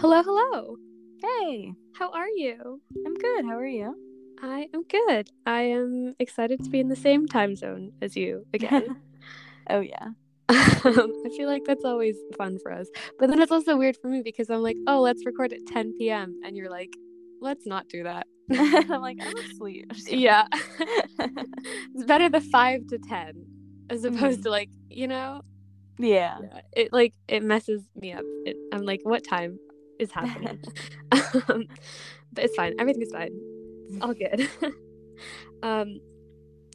Hello, hello. Hey, How are you? I'm good. How are you? I am good. I am excited to be in the same time zone as you again. oh yeah. um, I feel like that's always fun for us. But then it's also weird for me because I'm like, oh, let's record at 10 p.m. And you're like, let's not do that. I'm like, I'm asleep. yeah. it's better the 5 to 10 as opposed to like, you know, yeah. yeah, it like it messes me up. It, I'm like, what time is happening? um, but it's fine. Everything's fine. It's all good. um,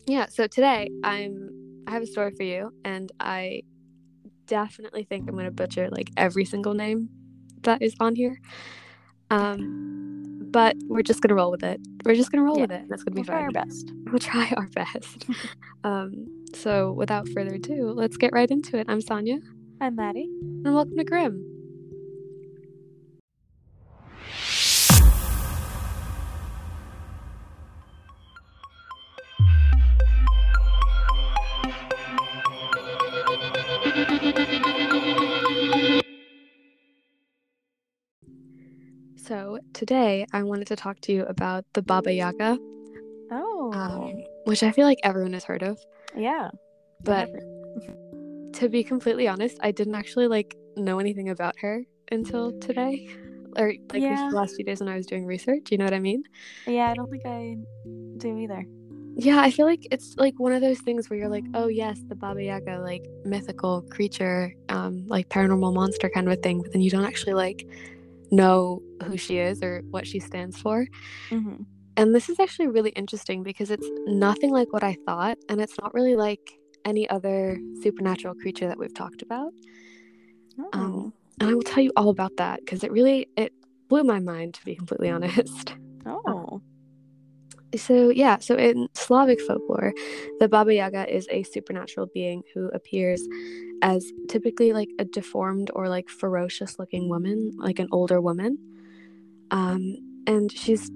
yeah. So today I'm I have a story for you, and I definitely think I'm gonna butcher like every single name that is on here. Um, but we're just gonna roll with it. We're just gonna roll Yeah. with it. That's gonna be We'll try our best. We'll try our best. um, so without further ado, let's get right into it. I'm Saaniya, I'm Maddie. and welcome to Grimm. Today I wanted to talk to you about the Baba Yaga, Oh. um, which I feel like everyone has heard of. yeah. But to be completely honest, I didn't actually like know anything about her until today, or like Yeah. the last few days when I was doing research. You know what I mean? Yeah, I don't think I do either. Yeah, I feel like it's like one of those things where you're like, oh yes, the Baba Yaga, like mythical creature, um, like paranormal monster kind of a thing, but then you don't actually like know who she is or what she stands for. Mm-hmm. And this is actually really interesting because it's nothing like what I thought, and it's not really like any other supernatural creature that we've talked about. Oh. Um, and I will tell you all about that because it really it blew my mind to be completely honest. So yeah, so in Slavic folklore, the Baba Yaga is a supernatural being who appears as typically like a deformed or like ferocious looking woman, like an older woman. Um, and she's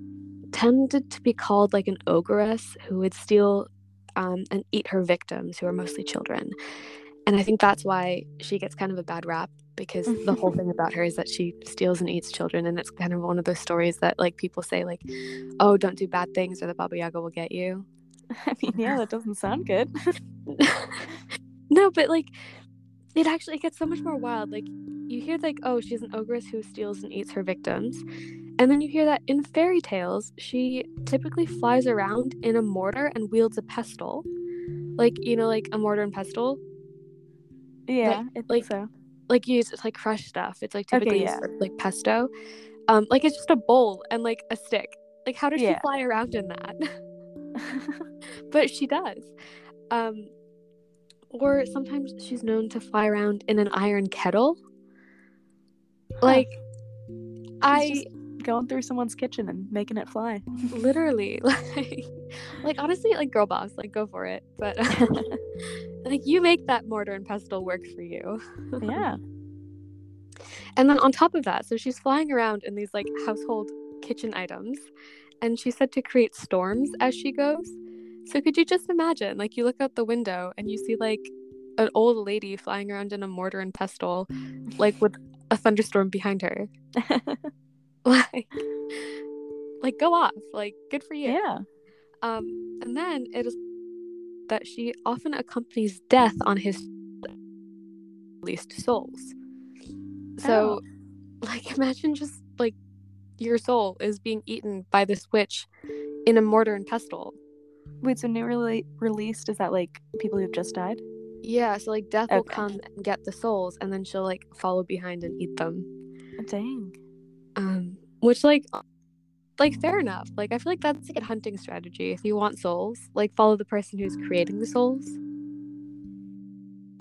tended to be called like an ogress who would steal um, and eat her victims, who are mostly children. And I think that's why she gets kind of a bad rap because the whole thing about her is that mm-hmm. she steals and eats children, and it's kind of one of those stories that like people say like, "Oh, don't do bad things, or the Baba Yaga will get you." I mean, yeah, that doesn't sound good. no, but like, it actually it gets so much more wild. Like, you hear like, "Oh, she's an ogress who steals and eats her victims," and then you hear that in fairy tales, she typically flies around in a mortar and wields a pestle, like you know, like a mortar and pestle. yeah, I think like- so. Like you use it's like crushed stuff. It's like Okay, typically used yeah. like pesto. Um, like it's just a bowl and like a stick. Like how does Yeah. she fly around in that? but she does. Um, or sometimes she's known to fly around in an iron kettle. Like I going through someone's kitchen and making it fly. literally like like honestly like girl boss like go for it. But like you make that mortar and pestle work for you. yeah. And then on top of that, so she's flying around in these like household kitchen items, and she's said to create storms as she goes. So could you just imagine, like you look out the window and you see like an old lady flying around in a mortar and pestle, like with a thunderstorm behind her, like, like go off, like good for you. yeah. Um, and then it is that she often accompanies death on his released souls. So, like, imagine just like your soul is being eaten by this witch in a mortar and pestle. Wait, so newly released is that like people who've just died? Yeah, so like death will come and get the souls, and then she'll like follow behind and eat them. Dang. Um, which like, like fair enough. Like I feel like that's like a good hunting strategy. If you want souls, like follow the person who's creating the souls.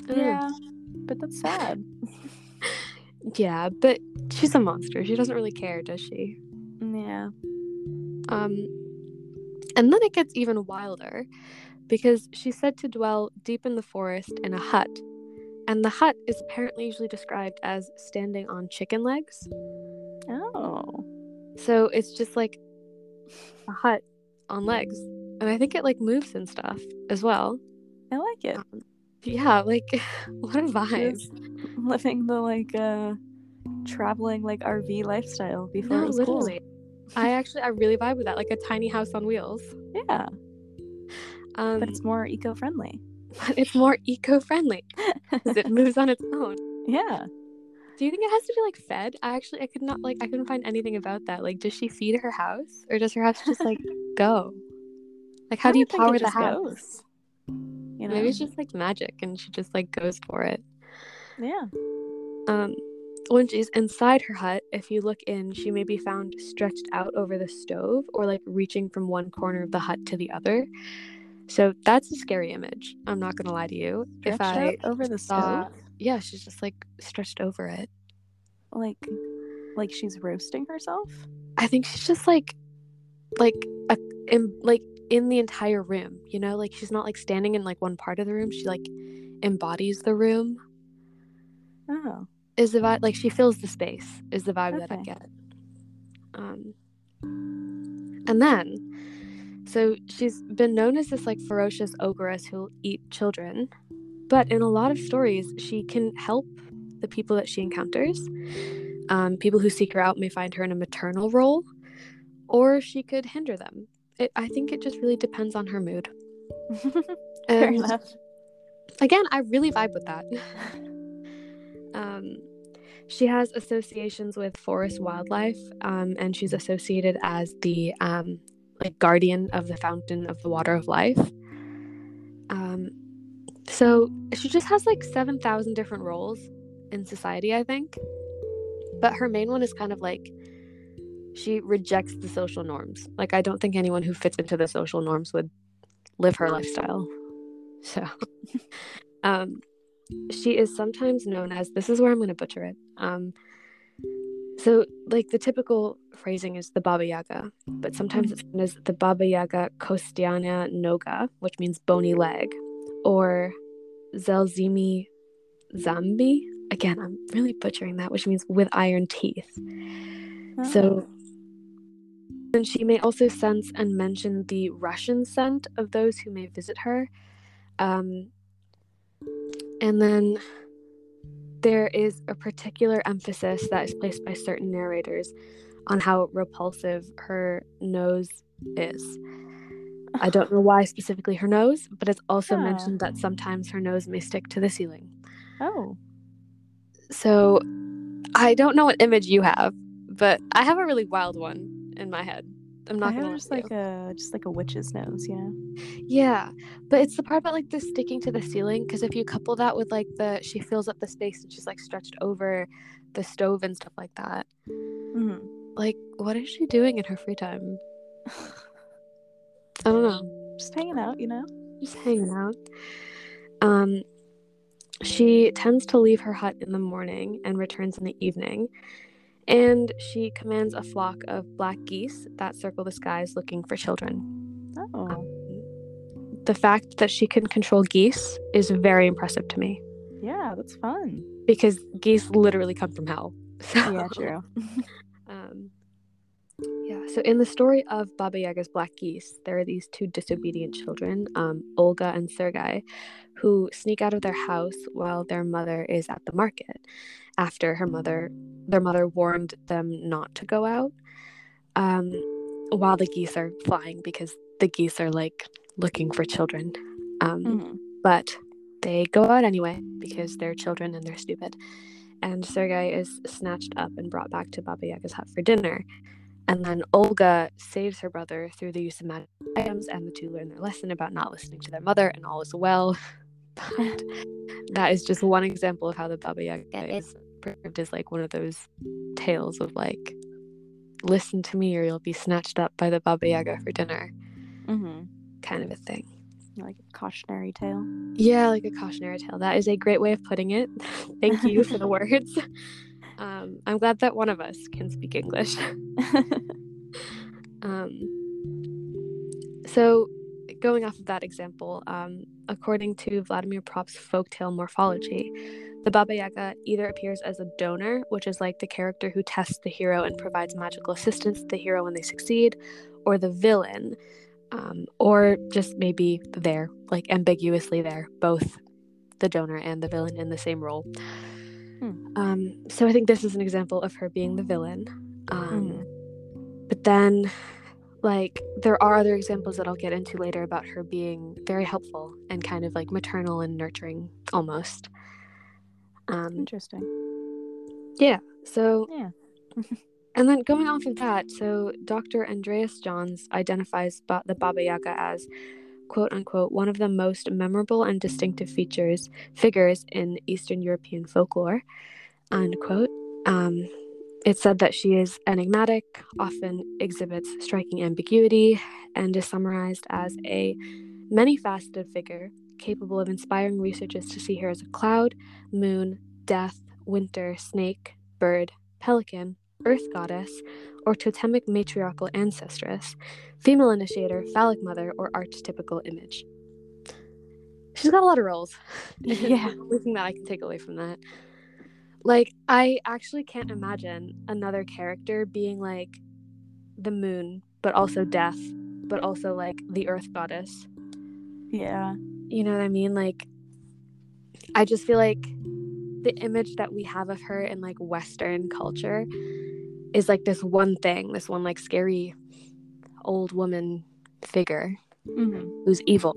Don't. Yeah. But that's sad. Yeah, but she's a monster. She doesn't really care, does she? Yeah. Um, and then it gets even wilder because she's said to dwell deep in the forest in a hut. And the hut is apparently usually described as standing on chicken legs. So it's just like a hut on legs. And I think it like moves and stuff as well. I like it. Um, yeah, like what a vibe. Just living the like uh traveling like RV lifestyle before it No, was literally. I actually I really vibe with that, like a tiny house on wheels. Yeah, Um, but it's more eco-friendly. but it's more eco-friendly because it moves on its own. Yeah. Do you think it has to be like fed? I actually I could not like I couldn't find anything about that. Like, does she feed her house or does her house just like go? Like, how do you power the house? goes, You know? Maybe it's just like magic and she just like goes for it. yeah. Um, when she's inside her hut, if you look in, she may be found stretched out over the stove or like reaching from one corner of the hut to the other. So that's a scary image. I'm not gonna lie to you. if I out over the saw- stove, yeah, she's just like stretched over it. like, like she's roasting herself. I think she's just like, like a, in like in the entire room. You know, like she's not like standing in like one part of the room. She like embodies the room. Oh, is the vibe like she fills the space is the vibe that I get. Um and then so she's been known as this like ferocious ogress who'll eat children, but in a lot of stories she can help the people that she encounters. Um, people who seek her out may find her in a maternal role, or she could hinder them. It, I think it just really depends on her mood. fair enough. again, I really vibe with that. um, she has associations with forest wildlife, um, and she's associated as the um, like guardian of the fountain of the water of life. Um, so she just has like seven thousand different roles in society, I think. But her main one is kind of like she rejects the social norms. Like I don't think anyone who fits into the social norms would live her lifestyle. So, um, she is sometimes known as this is where I'm going to butcher it. Um, so like the typical phrasing is the Baba Yaga, but sometimes it's known as the Baba Yaga Kostiana Noga, which means bony leg, or Zelzimi Zambi. Again, I'm really butchering that, which means with iron teeth. So, and she may also sense and mention the Russian scent of those who may visit her. Um, and then there is a particular emphasis that is placed by certain narrators on how repulsive her nose is. I don't know why specifically her nose, but it's also Huh. mentioned that sometimes her nose may stick to the ceiling. oh, So I don't know what image you have, but I have a really wild one in my head. I'm not have gonna just like a just like a witch's nose, yeah. yeah, but it's the part about like the sticking to the ceiling because if you couple that with like the she fills up the space and she's like stretched over the stove and stuff like that. Mm-hmm. Like, what is she doing in her free time? I don't know. Just hanging out, you know. just hanging out. Um, she tends to leave her hut in the morning and returns in the evening. And she commands a flock of black geese that circle the skies looking for children. Oh, The fact that she can control geese is very impressive to me yeah, that's fun. because geese literally come from hell. So, Yeah, true. So in the story of Baba Yaga's black geese, there are these two disobedient children, um, Olga and Sergei, who sneak out of their house while their mother is at the market. After her mother, their mother warned them not to go out, um, while the geese are flying because the geese are like looking for children. Um, Mhm. but they go out anyway because they're children and they're stupid. And Sergei is snatched up and brought back to Baba Yaga's hut for dinner. And then Olga saves her brother through the use of magic items, and the two learn their lesson about not listening to their mother, and all is well. But that is just one example of how the Baba Yaga is perceived as like one of those tales of like, listen to me or you'll be snatched up by the Baba Yaga for dinner, Mm-hmm. kind of a thing. Like a cautionary tale. Yeah, like a cautionary tale. That is a great way of putting it. Thank you for the words. Um, I'm glad that one of us can speak English. Um, so, going off of that example, um, according to Vladimir Propp's folktale morphology, the Baba Yaga either appears as a donor, which is like the character who tests the hero and provides magical assistance to the hero when they succeed, or the villain, um, or just maybe there, like ambiguously there, both the donor and the villain in the same role. Hmm. Um, so I think this is an example of her being the villain. Um, Mhm. But then, like, there are other examples that I'll get into later about her being very helpful and kind of like maternal and nurturing almost. Um, Interesting. Yeah. So Yeah. And then going off of that, so Dr. Andreas Johns identifies ba- the Baba Yaga as quote unquote one of the most memorable and distinctive features figures in Eastern European folklore, unquote. Um, it said that she is enigmatic, often exhibits striking ambiguity, and is summarized as a many faceted figure capable of inspiring researchers to see her as a cloud, moon, death, winter, snake, bird, pelican, earth goddess, or totemic matriarchal ancestress, female initiator, phallic mother, or archetypical image. She's got a lot of roles. Yeah. the only thing that I can take away from that. Like, I actually can't imagine another character being like the moon, but also death, but also like the earth goddess. Yeah. You know what I mean? Like, I just feel like the image that we have of her in like Western culture is like this one thing, this one like scary old woman figure hmm who's evil.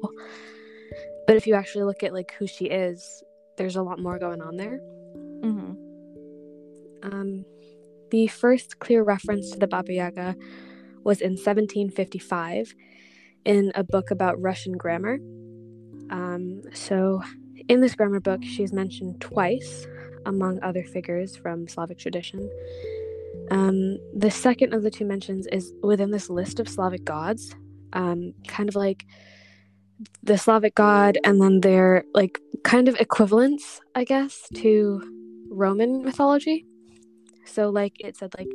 But if you actually look at like who she is, there's a lot more going on there. hmm Um, the first clear reference to the Baba Yaga was in 1755 in a book about Russian grammar. Um, so, in this grammar book, she's mentioned twice, among other figures from Slavic tradition. Um, the second of the two mentions is within this list of Slavic gods, um, kind of like the Slavic god, and then their like kind of equivalents, I guess, to Roman mythology. So, like it said, like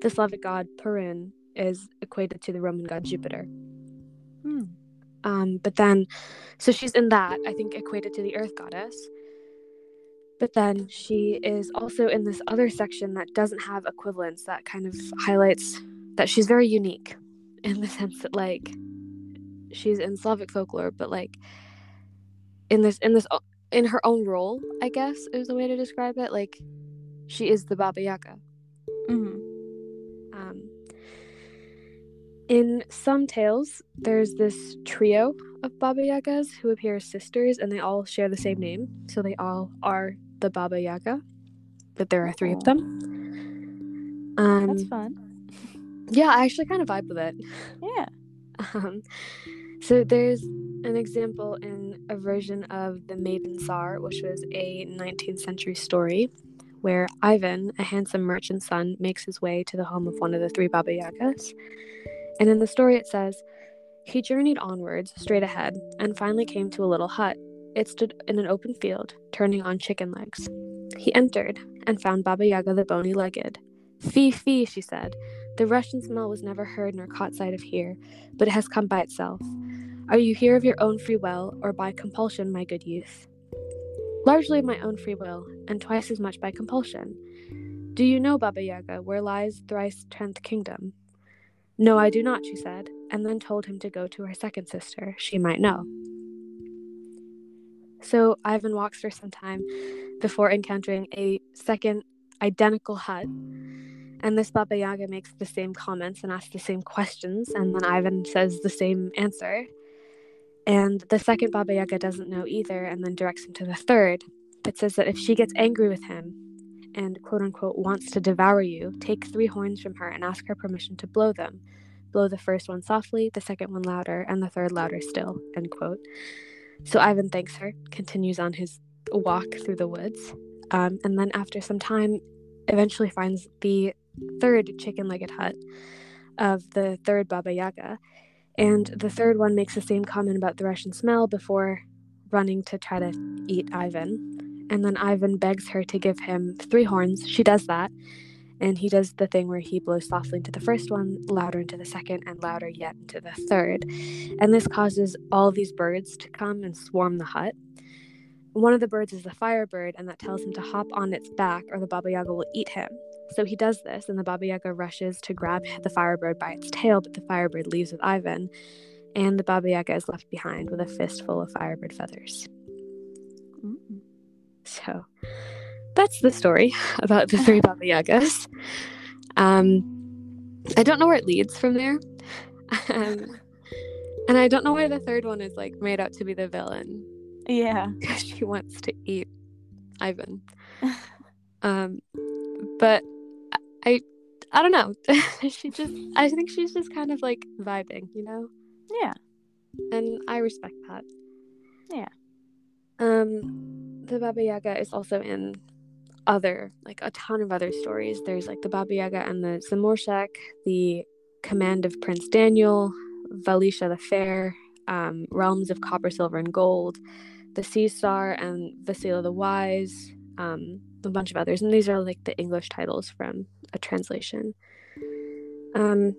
the Slavic god Perun is equated to the Roman god Jupiter. Hmm. Um, but then, so she's in that, I think, equated to the earth goddess. But then she is also in this other section that doesn't have equivalents that kind of highlights that she's very unique in the sense that, like, she's in Slavic folklore, but like in this, in this, in her own role, I guess is the way to describe it. Like, she is the Baba Yaga. hmm Um, in some tales, there's this trio of Baba Yagas who appear as sisters, and they all share the same name. So they all are the Baba Yaga, but there are three of Oh. them. Um, That's fun. yeah, I actually kind of vibe with it. Yeah. Um, so there's an example in a version of The Maiden Tsar, which was a 19th century story where Ivan, a handsome merchant's son, makes his way to the home of one of the three Baba Yagas. And in the story, it says, He journeyed onwards, straight ahead, and finally came to a little hut. It stood in an open field, turning on chicken legs. He entered and found Baba Yaga the bony legged. Fee, fee, she said. The Russian smell was never heard nor caught sight of here, but it has come by itself. Are you here of your own free will, or by compulsion, my good youth? Largely of my own free will, and twice as much by compulsion. Do you know, Baba Yaga, where lies thrice tenth kingdom? No, I do not, she said, and then told him to go to her second sister. She might know. So Ivan walks for some time before encountering a second identical hut. And this Baba Yaga makes the same comments and asks the same questions, and then Ivan says the same answer. And the second Baba Yaga doesn't know either, and then directs him to the third. It says that if she gets angry with him and quote unquote wants to devour you, take three horns from her and ask her permission to blow them. Blow the first one softly, the second one louder, and the third louder still. End quote. So Ivan thanks her, continues on his walk through the woods, um, and then after some time, eventually finds the third chicken legged hut of the third Baba Yaga. And the third one makes the same comment about the Russian smell before running to try to eat Ivan. And then Ivan begs her to give him three horns. She does that. And he does the thing where he blows softly into the first one, louder into the second, and louder yet into the third. And this causes all these birds to come and swarm the hut. One of the birds is the firebird, and that tells him to hop on its back or the Baba Yaga will eat him. So he does this, and the Baba Yaga rushes to grab the firebird by its tail, but the firebird leaves with Ivan, and the Baba Yaga is left behind with a fistful of firebird feathers. Mm. So, that's the story about the three Baba Yagas. Um, I don't know where it leads from there. um, and I don't know why the third one is like made out to be the villain. Yeah. Because she wants to eat Ivan. um, but I, I don't know. she just, I think she's just kind of like vibing, you know? Yeah. And I respect that. Yeah. Um, the Baba Yaga is also in other, like a ton of other stories. There's like the Baba Yaga and the Zamorshek, the Command of Prince Daniel, Valisha the Fair, um, Realms of Copper, Silver, and Gold, the Sea Star, and Vasila the Wise, um, a bunch of others. And these are like the English titles from a translation. Um,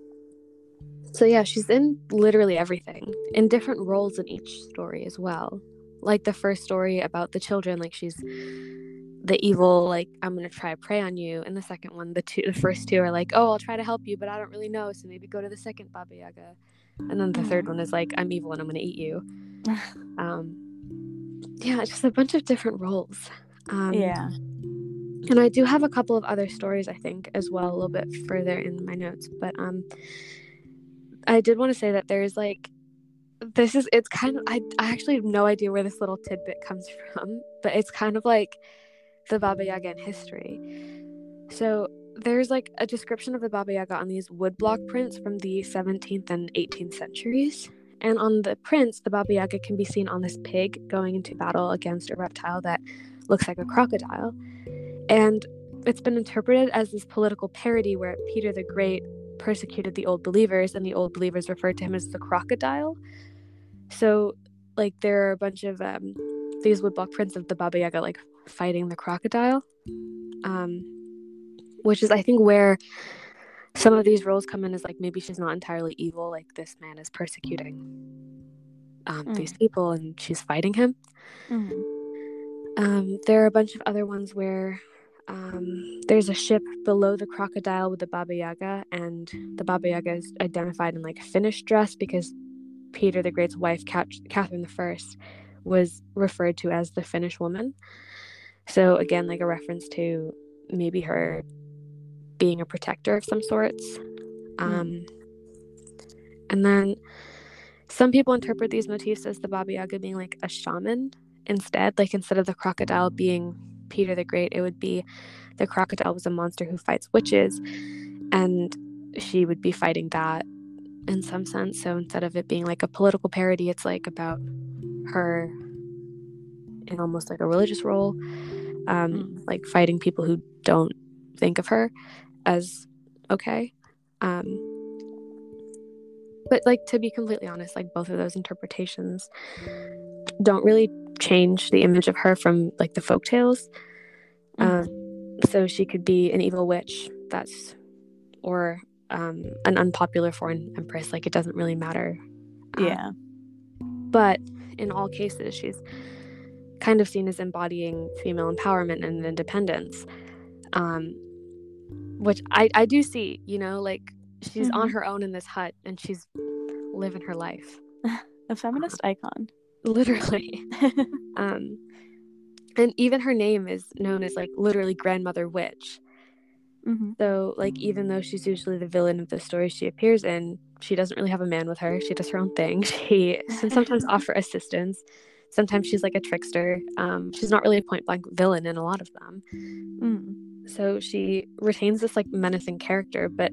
so yeah, she's in literally everything, in different roles in each story as well. Like the first story about the children, like she's the evil, like I'm gonna try to prey on you, and the second one, the two, the first two are like, oh, I'll try to help you, but I don't really know, so maybe go to the second Baba Yaga, and then the third one is like, I'm evil and I'm gonna eat you. Um, yeah, just a bunch of different roles. Um, yeah. and I do have a couple of other stories, I think, as well, a little bit further in my notes. But um, I did want to say that there's like, this is it's kind of I I actually have no idea where this little tidbit comes from, but it's kind of like the Baba Yaga in history. So there's like a description of the Baba Yaga on these woodblock prints from the 17th and 18th centuries. And on the prints, the Baba Yaga can be seen on this pig going into battle against a reptile that looks like a crocodile. And it's been interpreted as this political parody where Peter the Great persecuted the old believers and the old believers referred to him as the crocodile. So, like, there are a bunch of um, these woodblock prints of the Baba Yaga, like, fighting the crocodile, um, which is, I think, where some of these roles come in is like maybe she's not entirely evil, like, this man is persecuting um, Mm. these people and she's fighting him. Mhm. Um, there are a bunch of other ones where um, there's a ship below the crocodile with the Baba Yaga, and the Baba Yaga is identified in like a Finnish dress because Peter the Great's wife, Cat- Catherine the First, was referred to as the Finnish woman. So again, like a reference to maybe her being a protector of some sorts. Um, and then some people interpret these motifs as the Baba Yaga being like a shaman instead. Like instead of the crocodile being Peter the Great, it would be the crocodile was a monster who fights witches, and she would be fighting that in some sense. So instead of it being like a political parody, it's like about her in almost like a religious role, um, Mm. like fighting people who don't think of her as okay. Um, but like to be completely honest, like both of those interpretations don't really change the image of her from like the folk tales. Um, so she could be an evil witch that's or um, an unpopular foreign empress. Like it doesn't really matter. Um, Yeah. but in all cases, she's kind of seen as embodying female empowerment and independence, um, which I, I do see, you know, like she's on Mhm. her own in this hut and she's living her life, A feminist icon. literally. um, and even her name is known as like literally grandmother witch. hmm So, like, even though she's usually the villain of the story she appears in, she doesn't really have a man with her. She does her own thing. She can sometimes offer assistance. Sometimes she's like a trickster. Um, she's not really a point blank villain in a lot of them. Mm. So she retains this like menacing character, but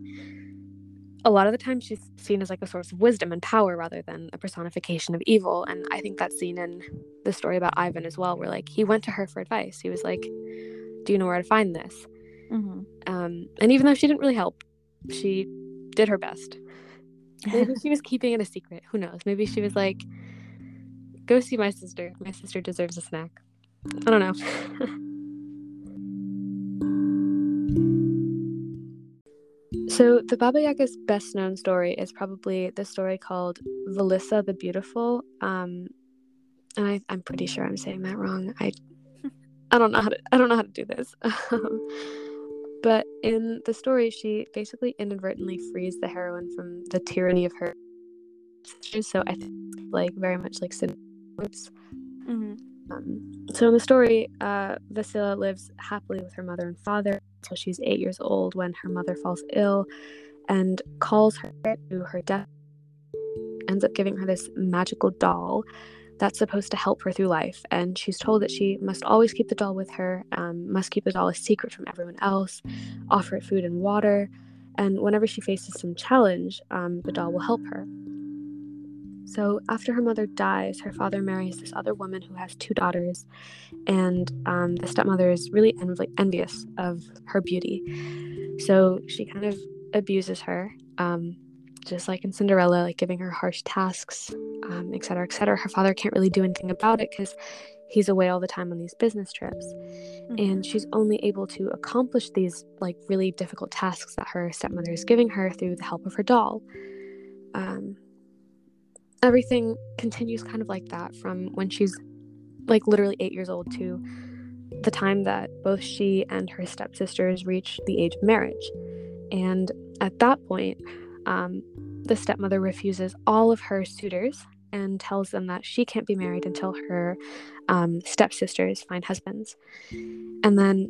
a lot of the time she's seen as like a source of wisdom and power rather than a personification of evil. And I think that's seen in the story about Ivan as well, where like he went to her for advice. He was like, Do you know where to find this? hmm Um, and even though she didn't really help, she did her best. Maybe she was keeping it a secret. Who knows? Maybe she was like, go see my sister. My sister deserves a snack. I don't know. so, the Baba Yaga's best known story is probably the story called Valissa the Beautiful. Um, and I, I'm pretty sure I'm saying that wrong. I I don't know how to I don't know how to do this. But in the story, she basically inadvertently frees the heroine from the tyranny of her sisters. So I think like very much like Loops. hmm Um, so in the story, uh, Vasila lives happily with her mother and father until she's eight years old when her mother falls ill and calls her to her death. Ends up giving her this magical doll that's supposed to help her through life. And she's told that she must always keep the doll with her, um, must keep the doll a secret from everyone else, offer it food and water. And whenever she faces some challenge, um, the doll will help her. So after her mother dies, her father marries this other woman who has two daughters, and um, the stepmother is really env- envious of her beauty. So she kind of abuses her, um, just like in Cinderella, like giving her harsh tasks, um, et cetera, et cetera. Her father can't really do anything about it because he's away all the time on these business trips. Mm-hmm. And she's only able to accomplish these like really difficult tasks that her stepmother is giving her through the help of her doll. Um, everything continues kind of like that from when she's like literally eight years old to the time that both she and her stepsisters reach the age of marriage. And at that point, um, the stepmother refuses all of her suitors and tells them that she can't be married until her um, stepsisters find husbands. And then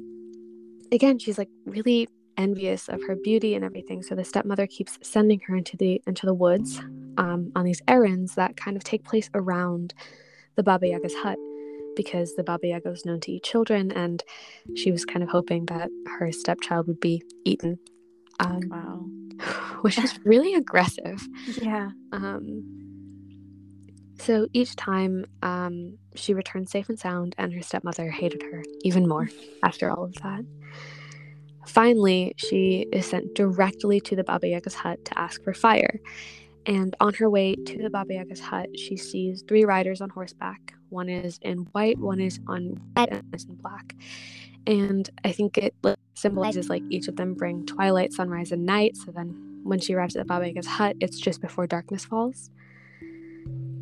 again, she's like really envious of her beauty and everything. So the stepmother keeps sending her into the into the woods um, on these errands that kind of take place around the Baba Yaga's hut because the Baba Yaga was known to eat children, and she was kind of hoping that her stepchild would be eaten. Um, wow, which is really aggressive. Yeah. Um, so each time um, she returned safe and sound, and her stepmother hated her even more after all of that. Finally, she is sent directly to the Baba Yaga's hut to ask for fire. And on her way to the Baba Yaga's hut, she sees three riders on horseback. One is in white, one is on red, and one is in black. And I think it symbolizes like each of them bring twilight, sunrise, and night. So then when she arrives at the Baba Yaga's hut, it's just before darkness falls.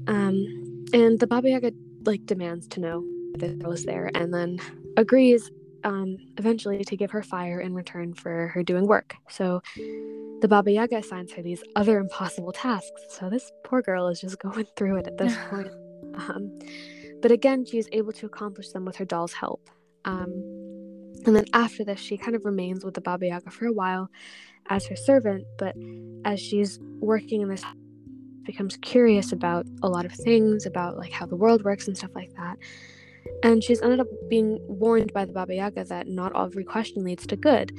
Um, and the Baba Yaga like demands to know that girl is there, and then agrees um, eventually to give her fire in return for her doing work. So the Baba Yaga assigns her these other impossible tasks. So this poor girl is just going through it at this point. Um, but again, she is able to accomplish them with her doll's help. Um, and then after this, she kind of remains with the Baba Yaga for a while as her servant. But as she's working in this, becomes curious about a lot of things about like how the world works and stuff like that. And she's ended up being warned by the Baba Yaga that not every question leads to good.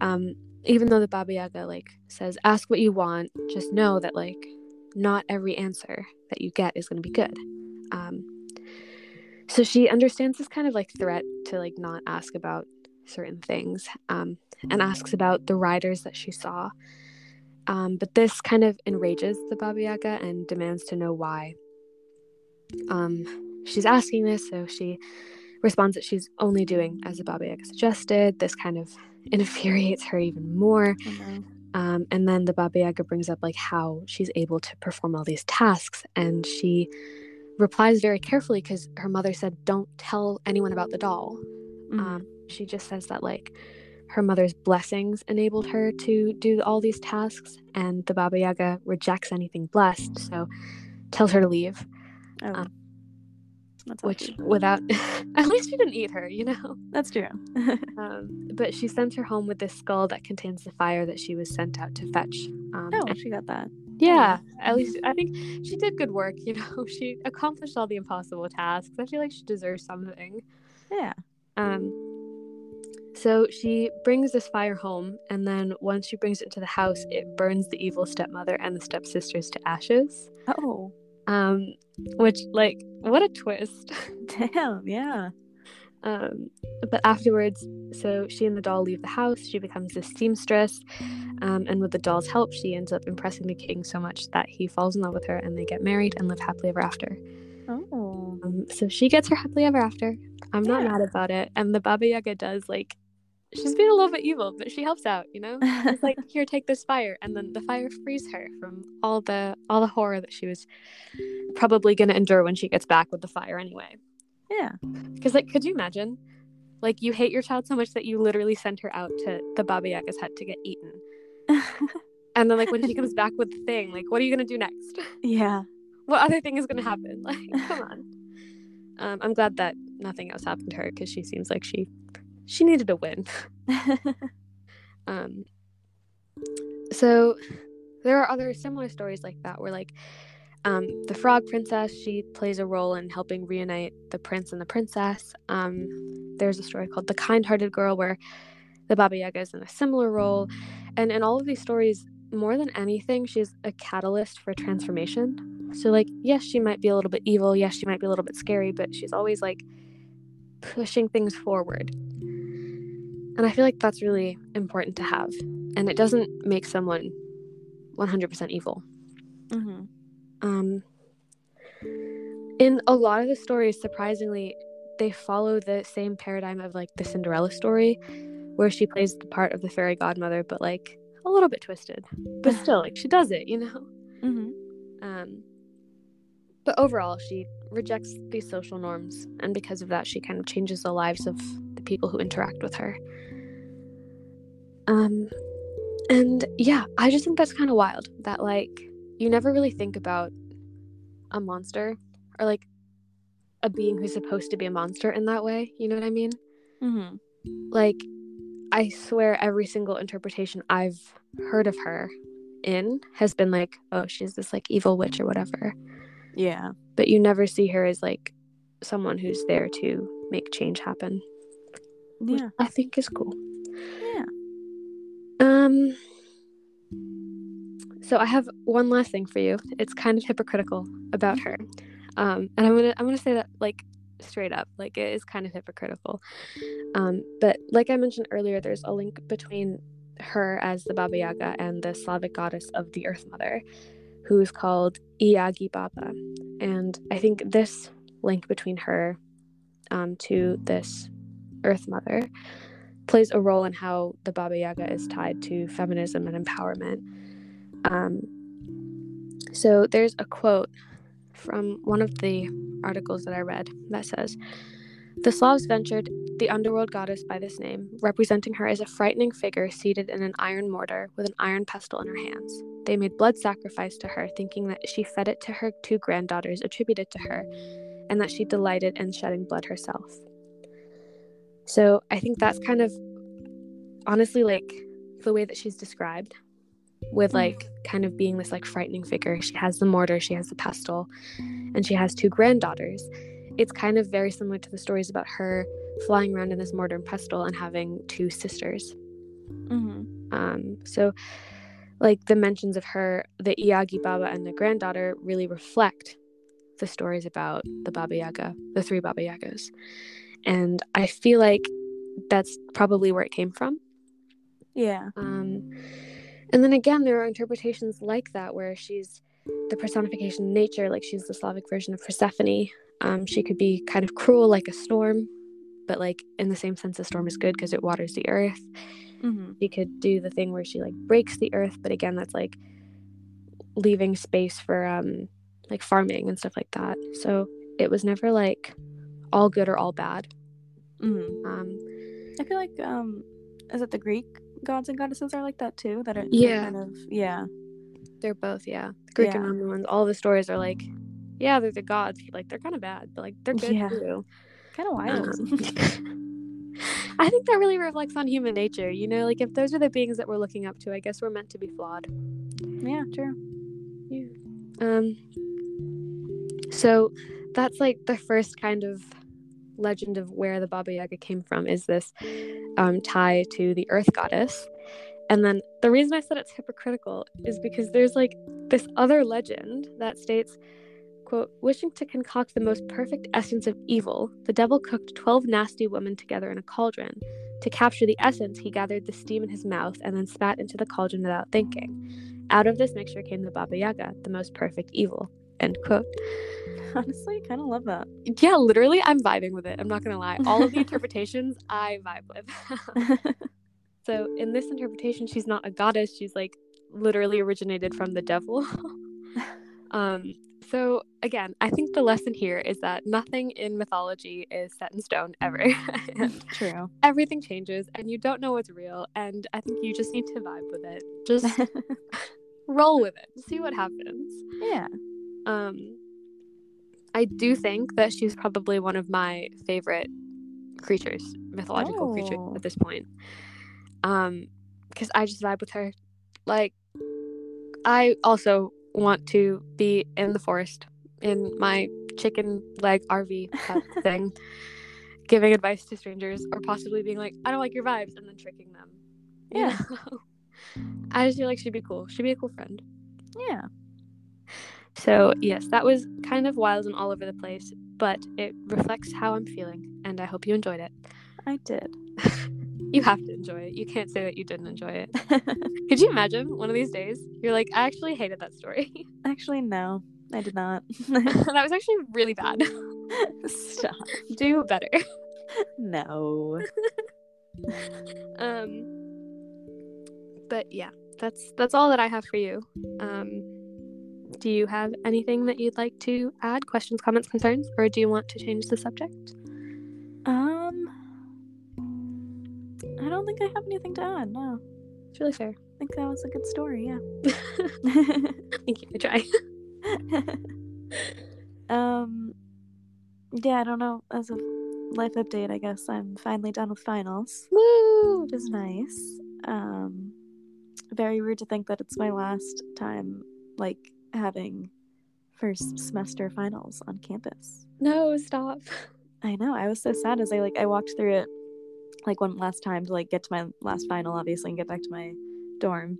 Um, even though the Baba Yaga like says, ask what you want, just know that like not every answer that you get is going to be good. Um, so she understands this kind of like threat to like not ask about certain things um, and asks about the riders that she saw. Um, but this kind of enrages the Baba Yaga and demands to know why. Um, she's asking this, so she responds that she's only doing as the Baba Yaga suggested. This kind of infuriates her even more. Mm-hmm. Um, and then the Baba Yaga brings up like how she's able to perform all these tasks, and she replies very carefully because her mother said, "Don't tell anyone about the doll." Mm-hmm. Um, she just says that like her mother's blessings enabled her to do all these tasks, and the Baba Yaga rejects anything blessed, so tells her to leave. Oh. Um, that's which without at least she didn't eat her you know? That's true. Um, but she sends her home with this skull that contains the fire that she was sent out to fetch um, oh she got that. Yeah at least i think she did good work you know? She accomplished all the impossible tasks. I feel like she deserves something. Yeah. Um so she brings this fire home and then once she brings it to the house it burns the evil stepmother and the stepsisters to ashes. Oh um which like what a twist. Damn yeah. Um but afterwards so she and the doll leave the house she becomes a seamstress um, and with the doll's help she ends up impressing the king so much that he falls in love with her and they get married and live happily ever after. Oh. Um, so she gets her happily ever after. I'm yeah. not mad about it. And the baba yaga does like she's being a little bit evil, but she helps out, you know? It's like, here, take this fire. And then the fire frees her from all the all the horror that she was probably gonna endure when she gets back with the fire anyway. Yeah. Because like could you imagine? Like you hate your child so much that you literally sent her out to the Baba Yaga's hut to get eaten. and then like when she comes back with the thing, like what are you gonna do next? Yeah. What other thing is gonna happen? Like, come on. Um, I'm glad that nothing else happened to her because she seems like she she needed a win. um, so there are other similar stories like that where like um, the frog princess she plays a role in helping reunite the prince and the princess. Um, there's a story called the kind-hearted girl where the baba yaga is in a similar role. And in all of these stories more than anything she's a catalyst for transformation. So like yes she might be a little bit evil. Yes she might be a little bit scary but she's always like pushing things forward and i feel like that's really important to have. And it doesn't make someone 100% evil. Hmm um, in a lot of the stories, surprisingly, they follow the same paradigm of like the Cinderella story, where she plays the part of the fairy godmother, but like a little bit twisted. But still, like she does it, you know. hmm Um, but overall, she rejects these social norms, and because of that, she kind of changes the lives of people who interact with her. Um, and yeah, I just think that's kind of wild that like you never really think about a monster or like a being who's supposed to be a monster in that way. You know what I mean? hmm Like, I swear every single interpretation I've heard of her in has been like, oh, she's this like evil witch or whatever. Yeah. But you never see her as like someone who's there to make change happen. Which Yeah. I think is cool. Yeah. Um so I have one last thing for you. It's kind of hypocritical about her. Um and I'm going to I'm to say that like straight up. Like it is kind of hypocritical. Um but like I mentioned earlier there's a link between her as the Baba Yaga and the Slavic goddess of the Earth Mother who's called Iyagi Baba. And I think this link between her um, to this Earth Mother plays a role in how the Baba Yaga is tied to feminism and empowerment. Um, so there's a quote from one of the articles that I read that says, The Slavs ventured the underworld goddess by this name, representing her as a frightening figure seated in an iron mortar with an iron pestle in her hands. They made blood sacrifice to her, thinking that she fed it to her two granddaughters attributed to her, and that she delighted in shedding blood herself. So I think that's kind of honestly like the way that she's described with like kind of being this like frightening figure. She has the mortar, she has the pestle, and she has two granddaughters. It's kind of very similar to the stories about her flying around in this mortar and pestle and having two sisters. hmm Um, so like the mentions of her, the Iyagi Baba and the granddaughter really reflect the stories about the Baba Yaga, the three Baba Yagas. And I feel like that's probably where it came from. Yeah. Um, and then again, there are interpretations like that where she's the personification of nature, like she's the Slavic version of Persephone. Um, she could be kind of cruel, like a storm, but like in the same sense, a storm is good because it waters the earth. hmm She could do the thing where she like breaks the earth, but again, that's like leaving space for um like farming and stuff like that. So it was never like all good or all bad. hmm Um, I feel like um, is it the Greek gods and goddesses are like that too? That are Yeah. Kind of. Yeah. they're both, yeah. The Greek and Roman ones, all the stories are like, yeah, they're the gods. Like they're kind of bad, but like they're good Yeah. too. Kind of wild. Um, I think that really reflects on human nature. You know, like if those are the beings that we're looking up to, I guess we're meant to be flawed. yeah. True. Yeah. Um, so that's like the first kind of legend of where the Baba Yaga came from is this um, tie to the earth goddess. And then the reason I said it's hypocritical is because there's like this other legend that states, quote, wishing to concoct the most perfect essence of evil, the devil cooked 12 nasty women together in a cauldron. To capture the essence, he gathered the steam in his mouth and then spat into the cauldron without thinking. Out of this mixture came the Baba Yaga, the most perfect evil. End quote. Honestly, kind of love that. Yeah, literally, I'm vibing with it. I'm not gonna lie. All of the interpretations I vibe with. so in this interpretation, she's not a goddess. She's like literally originated from the devil. um. So again, I think the lesson here is that nothing in mythology is set in stone ever. True. everything changes, and you don't know what's real. And I think you just need to vibe with it. Just roll with it. See what happens. yeah. Um, I do think that she's probably one of my favorite creatures, mythological creatures Oh. at this point. Um, because I just vibe with her. Like, I also want to be in the forest in my chicken leg RV thing, giving advice to strangers, or possibly being like, "I don't like your vibes," and then tricking them. you Yeah. know? I just feel like she'd be cool. She'd be a cool friend. Yeah. So, yes, that was kind of wild and all over the place, but it reflects how I'm feeling, and I hope you enjoyed it. I did. You have to enjoy it. You can't say that you didn't enjoy it. Could you imagine one of these days? You're like, I actually hated that story. Actually, no, I did not. that was actually really bad. Stop. Do better. No. Um, but yeah, that's that's all that I have for you. Um, do you have anything that you'd like to add? Questions, comments, concerns, or do you want to change the subject? Um, I don't think I have anything to add. No, It's really fair. I think that was a good story. Yeah. Thank you. I try. um, yeah, I don't know. As a life update, I guess I'm finally done with finals, Woo! which is nice. Um, very weird to think that it's my last time, like having first semester finals on campus. No, stop. I know. I was so sad as I like I walked through it like one last time to like get to my last final obviously and get back to my dorm.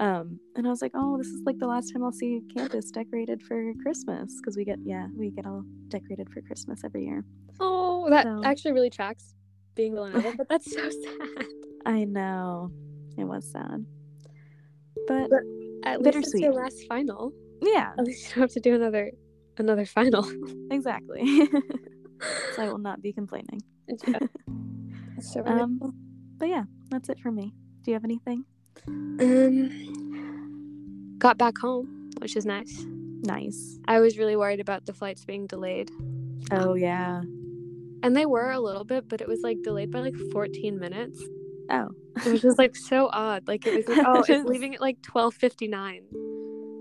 Um and I was like, "Oh, this is like the last time I'll see campus decorated for Christmas because we get yeah, we get all decorated for Christmas every year." Oh, that So- actually really tracks being Villanova, but that's so sad. I know. It was sad. But, But At least it's your last final. Yeah, At least you don't have to do another another final. exactly. so I will not be complaining. Yeah. So Um but yeah, that's it for me. Do you have anything? Um, got back home, which is nice. Nice. I was really worried about the flights being delayed, Oh yeah. and they were a little bit, but it was like delayed by like 14 minutes, Oh. which was like so odd. Like it was like, oh, it's leaving at like 12:59.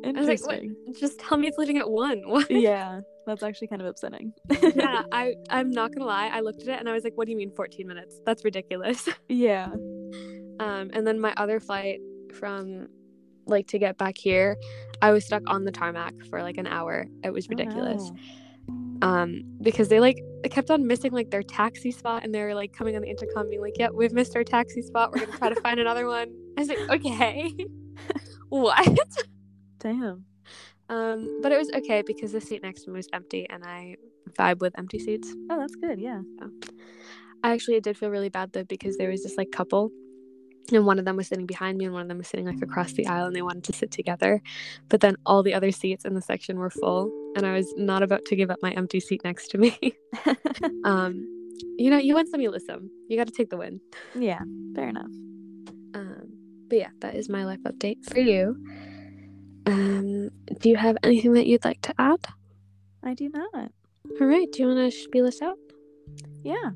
I was like? Interesting. Just tell me it's leaving at one. What? yeah, that's actually kind of upsetting. yeah, I I'm not gonna lie. I looked at it and I was like, what do you mean 14 minutes? That's ridiculous. yeah. Um, and then my other flight from like to get back here, I was stuck on the tarmac for like an hour. It was ridiculous. Oh, Um, because they like they kept on missing like their taxi spot and they're like coming on the intercom being like, Yep, we've missed our taxi spot. We're gonna try to find another one. I was like, Okay. what? Damn. Um, but it was okay because the seat next to me was empty and I vibe with empty seats. Oh, that's good. Yeah. I actually did feel really bad though because there was this like couple and one of them was sitting behind me and one of them was sitting like across the aisle and they wanted to sit together but then all the other seats in the section were full and i was not about to give up my empty seat next to me um you know you win some you lose some you got to take the win yeah. Fair enough. um but yeah that is my life update for you um do you have anything that you'd like to add I do not. all right do you want to spiel us out Yeah.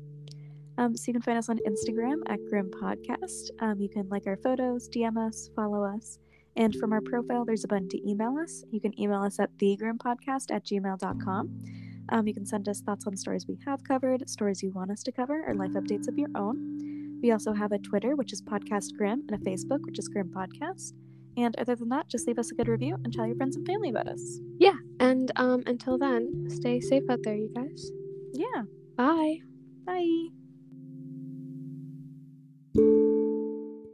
Um, so you can find us on Instagram at Grim Podcast. Um, you can like our photos, DM us, follow us. And from our profile, there's a button to email us. You can email us at thegrimpodcast at gmail.com. Um, you can send us thoughts on stories we have covered, stories you want us to cover, or life updates of your own. We also have a Twitter, which is Podcast Grim, and a Facebook, which is Grim Podcast. And other than that, just leave us a good review and tell your friends and family about us. yeah and um until then stay safe out there you guys Yeah. bye Bye.